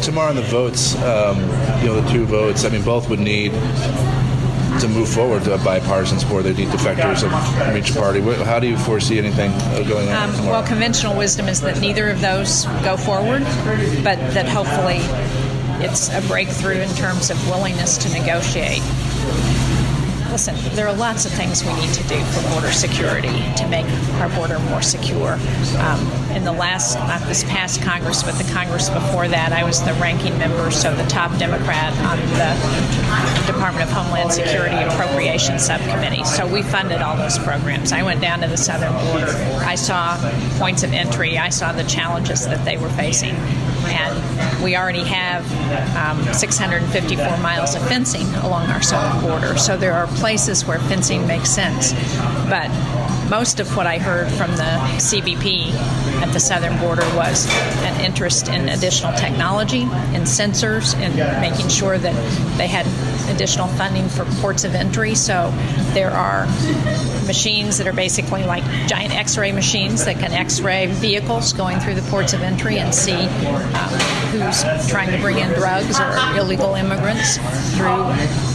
tomorrow on the votes, um, you know, the two votes. I mean, both would need to move forward to a bipartisan support. They need defectors from each party. How do you foresee anything going on? Um, well, conventional wisdom is that neither of those go forward, but that hopefully it's a breakthrough in terms of willingness to negotiate listen, there are lots of things we need to do for border security to make our border more secure. Um, in the last, not this past Congress, but the Congress before that, I was the ranking member, so the top Democrat on the Department of Homeland Security Appropriations Subcommittee. So we funded all those programs. I went down to the southern border. I saw points of entry. I saw the challenges that they were facing and we already have um, 654 miles of fencing along our southern border. So there are places where fencing makes sense. But most of what I heard from the CBP at the southern border was an interest in additional technology, in sensors, in making sure that they had additional funding for ports of entry. So there are machines that are basically like giant X-ray machines that can X-ray vehicles going through the ports of entry and see um, who's trying to bring in drugs or illegal immigrants through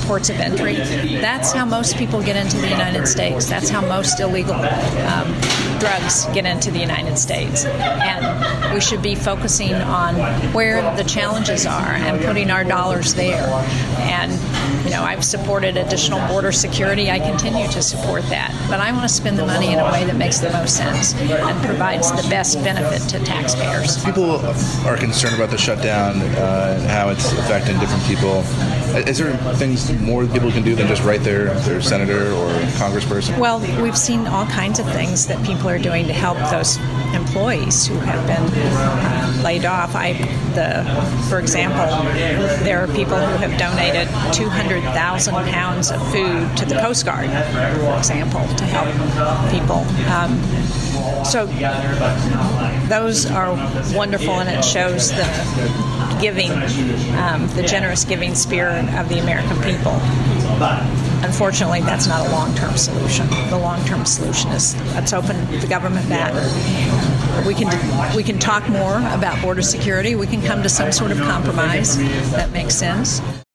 ports of entry. That's how most people get into the United States. That's how most illegal um, drugs get into the United States. And we should be focusing on where the challenges are and putting our dollars there. And, you know, I've supported additional border security. I continue to support that. But I want to spend the money in a way that makes the most sense and provides the best benefit to taxpayers. People are concerned about the shutdown uh, and how it's affecting different people. Is there things more people can do than just write their, their senator or congressperson? Well, we've seen all kinds of things that people are doing to help those employees who have been uh, laid off. I, the, for example, there are people who have donated 200,000 pounds of food to the Coast Guard, for example, to help people. Um, so those are wonderful, and it shows the giving, um, the generous giving spirit of the American people. Unfortunately, that's not a long-term solution. The long-term solution is let's open the government back. We can we can talk more about border security. We can come to some sort of compromise that makes sense.